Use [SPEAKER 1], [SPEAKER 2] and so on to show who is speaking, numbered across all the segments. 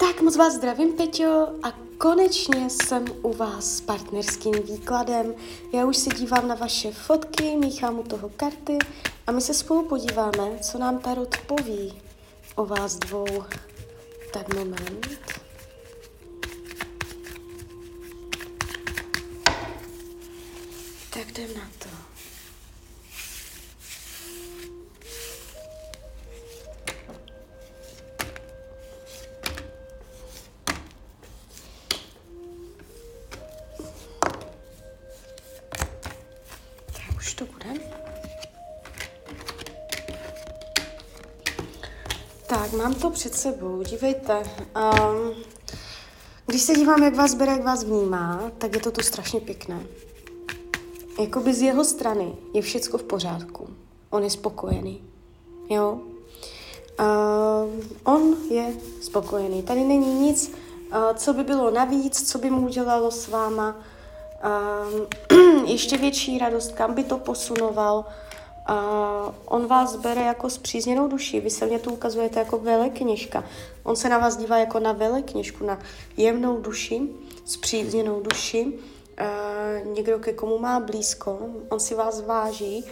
[SPEAKER 1] Tak moc vás zdravím, Peťo, a konečně jsem u vás s partnerským výkladem. Já už se dívám na vaše fotky, míchám u toho karty a my se spolu podíváme, co nám Tarot poví o vás dvou. Tak moment. Tak jdem na to. To bude. Tak, mám to před sebou, dívejte. Um, když se dívám, jak vás bere, jak vás vnímá, tak je to tu strašně pěkné. Jakoby z jeho strany je všecko v pořádku. On je spokojený. Jo? Uh, on je spokojený. Tady není nic, uh, co by bylo navíc, co by mu udělalo s váma uh, ještě větší radost, kam by to posunoval. Uh, on vás bere jako zpřízněnou duši. Vy se mě to ukazujete jako velekněžka. On se na vás dívá jako na velekněžku, na jemnou duši, zpřízněnou duši. Uh, někdo, ke komu má blízko, on si vás váží.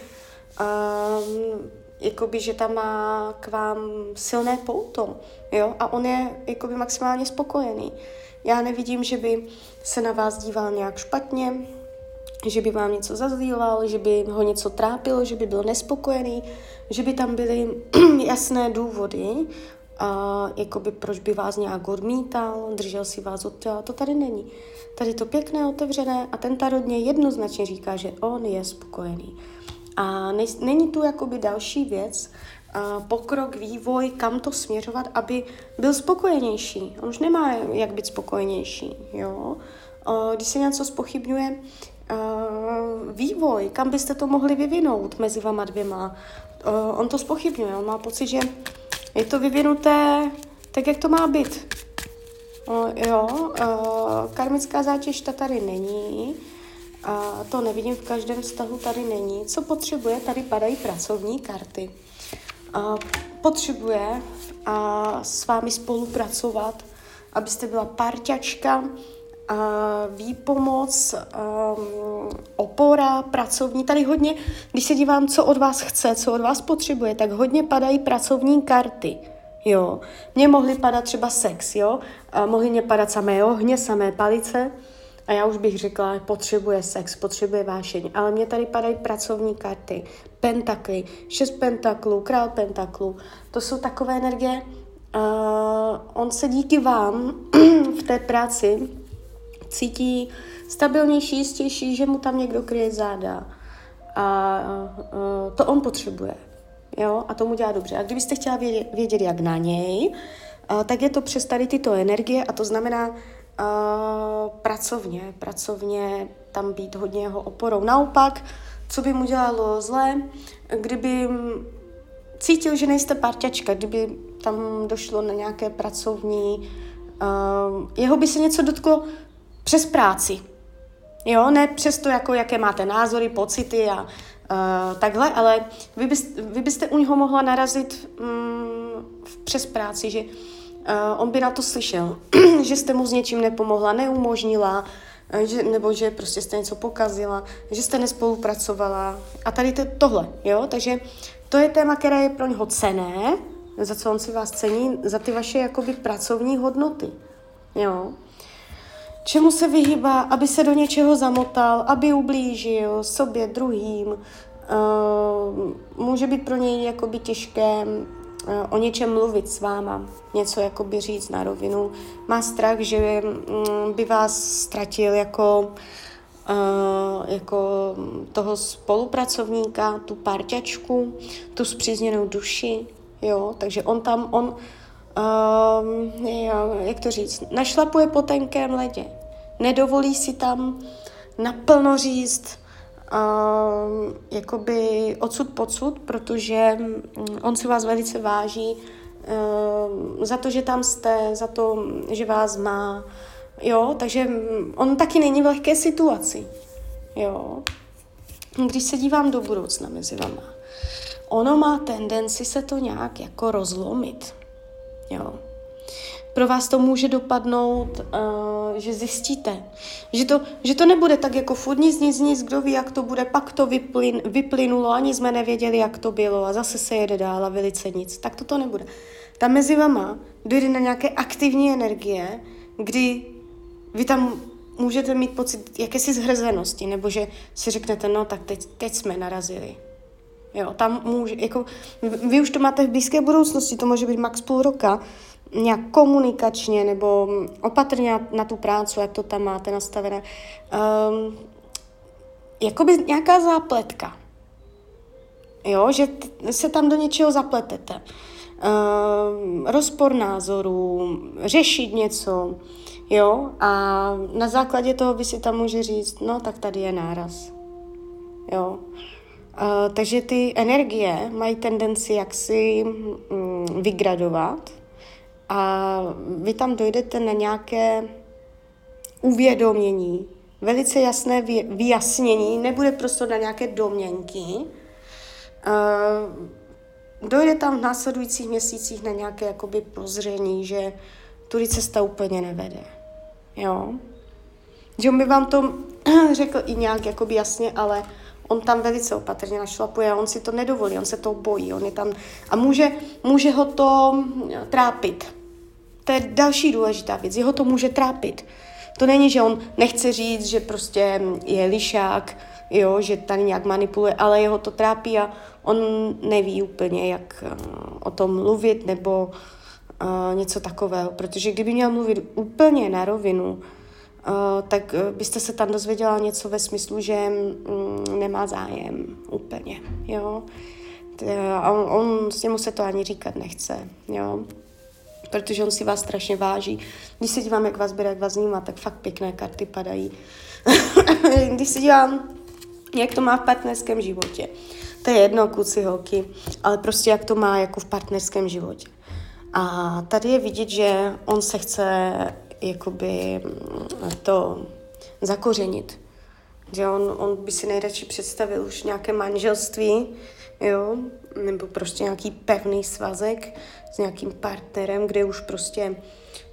[SPEAKER 1] Uh, jakoby, že tam má k vám silné pouto, jo, a on je jakoby maximálně spokojený. Já nevidím, že by se na vás díval nějak špatně, že by vám něco zazdílal, že by ho něco trápilo, že by byl nespokojený, že by tam byly jasné důvody, a jakoby proč by vás nějak odmítal, držel si vás od těla, to tady není. Tady to pěkné, otevřené a ten tarodně jednoznačně říká, že on je spokojený. A ne, není tu jakoby další věc, pokrok, vývoj, kam to směřovat, aby byl spokojenější. On už nemá jak být spokojenější, jo. A když se něco spochybňuje, vývoj, kam byste to mohli vyvinout mezi vama dvěma. On to spochybňuje, on má pocit, že je to vyvinuté tak, jak to má být. Jo, karmická zátěž ta tady není, uh, to nevidím v každém vztahu, tady není. Co potřebuje, tady padají pracovní karty. Potřebuje uh, s vámi spolupracovat, abyste byla parťačka, výpomoc, um, opora, pracovní. Tady hodně, když se dívám, co od vás chce, co od vás potřebuje, tak hodně padají pracovní karty. Jo, mně mohly padat třeba sex, jo, a mohly mě padat samé ohně, samé palice a já už bych řekla, potřebuje sex, potřebuje vášeň, ale mě tady padají pracovní karty, pentakly, šest pentaklů, král pentaklů, to jsou takové energie, uh, on se díky vám v té práci cítí stabilnější, jistější, že mu tam někdo kryje záda. A uh, to on potřebuje. Jo? A tomu dělá dobře. A kdybyste chtěla vědět, vědět jak na něj, uh, tak je to přes tady tyto energie a to znamená uh, pracovně, pracovně tam být hodně jeho oporou. Naopak, co by mu dělalo zlé, kdyby cítil, že nejste parťačka, kdyby tam došlo na nějaké pracovní, uh, jeho by se něco dotklo přes práci. Jo, ne přes to, jako, jaké máte názory, pocity a uh, takhle, ale vy, byste, vy byste u něho mohla narazit um, přes práci, že uh, on by na to slyšel, že jste mu s něčím nepomohla, neumožnila, uh, že, nebo že prostě jste něco pokazila, že jste nespolupracovala a tady to, tohle, jo, takže to je téma, které je pro něho cené, za co on si vás cení, za ty vaše jakoby pracovní hodnoty, jo. Čemu se vyhýbá, aby se do něčeho zamotal, aby ublížil sobě, druhým. Uh, může být pro něj jakoby těžké uh, o něčem mluvit s váma, něco jakoby říct na rovinu. Má strach, že um, by vás ztratil jako, uh, jako toho spolupracovníka, tu parťačku, tu zpřízněnou duši, jo, takže on tam, on, um, jak to říct, našlapuje po tenkém ledě. Nedovolí si tam naplno říct uh, jakoby odsud pocud, protože on si vás velice váží uh, za to, že tam jste, za to, že vás má, jo, takže on taky není v lehké situaci, jo. Když se dívám do budoucna mezi vama, ono má tendenci se to nějak jako rozlomit, jo. Pro vás to může dopadnout, uh, že zjistíte, že to, že to nebude tak jako furt nic, nic, nic, kdo ví, jak to bude, pak to vyplyn, vyplynulo, ani jsme nevěděli, jak to bylo a zase se jede dál a velice nic. Tak to to nebude. Tam mezi vama dojde na nějaké aktivní energie, kdy vy tam můžete mít pocit jakési zhrzenosti, nebo že si řeknete, no tak teď, teď jsme narazili. Jo, tam může, jako, vy už to máte v blízké budoucnosti, to může být max půl roka, nějak komunikačně nebo opatrně na, tu práci, jak to tam máte nastavené. Um, jakoby nějaká zápletka. Jo, že se tam do něčeho zapletete. Um, rozpor názorů, řešit něco, jo, a na základě toho by si tam může říct, no tak tady je náraz. Jo. Uh, takže ty energie mají tendenci jaksi um, vygradovat a vy tam dojdete na nějaké uvědomění, velice jasné vyjasnění, nebude prostě na nějaké domněnky. Dojde tam v následujících měsících na nějaké jakoby prozření, že tudy cesta úplně nevede. Jo? Že on by vám to řekl i nějak jakoby jasně, ale on tam velice opatrně našlapuje a on si to nedovolí, on se to bojí, on je tam a může, může ho to trápit. To je další důležitá věc, jeho to může trápit. To není, že on nechce říct, že prostě je lišák, jo, že tady nějak manipuluje, ale jeho to trápí a on neví úplně, jak uh, o tom mluvit nebo uh, něco takového. Protože kdyby měl mluvit úplně na rovinu, uh, tak byste se tam dozvěděla něco ve smyslu, že um, nemá zájem úplně, jo. A on, on s němu se to ani říkat nechce, jo protože on si vás strašně váží. Když se dívám, jak vás bere, jak vás vnímá, tak fakt pěkné karty padají. Když se dívám, jak to má v partnerském životě, to je jedno, kluci, holky, ale prostě jak to má jako v partnerském životě. A tady je vidět, že on se chce jakoby to zakořenit. Že on, on by si nejradši představil už nějaké manželství, jo, nebo prostě nějaký pevný svazek s nějakým partnerem, kde už prostě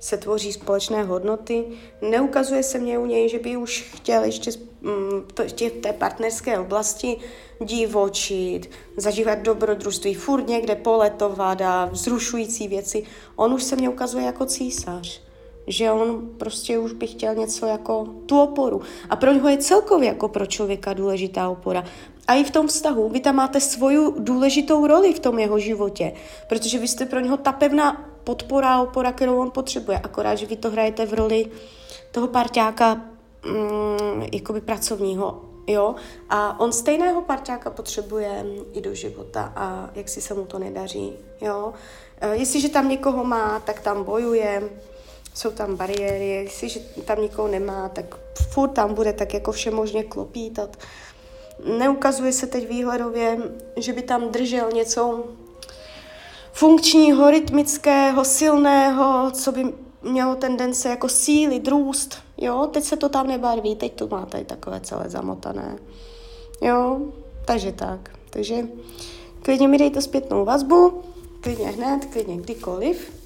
[SPEAKER 1] se tvoří společné hodnoty. Neukazuje se mně u něj, že by už chtěl ještě mm, v té partnerské oblasti divočit, zažívat dobrodružství, furt někde poletovat a vzrušující věci. On už se mně ukazuje jako císař že on prostě už by chtěl něco jako tu oporu. A pro něho je celkově jako pro člověka důležitá opora. A i v tom vztahu vy tam máte svoju důležitou roli v tom jeho životě, protože vy jste pro něho ta pevná podpora, opora, kterou on potřebuje. Akorát, že vy to hrajete v roli toho parťáka mm, jakoby pracovního, jo, a on stejného parťáka potřebuje i do života a jak si se mu to nedaří, jo. E, jestliže tam někoho má, tak tam bojuje, jsou tam bariéry, jestliže tam nikoho nemá, tak furt tam bude tak jako vše možně klopítat. Neukazuje se teď výhledově, že by tam držel něco funkčního, rytmického, silného, co by mělo tendence jako síly, drůst. Jo, teď se to tam nebarví, teď to má tady takové celé zamotané. Jo, takže tak. Takže klidně mi dejte zpětnou vazbu, klidně hned, klidně kdykoliv.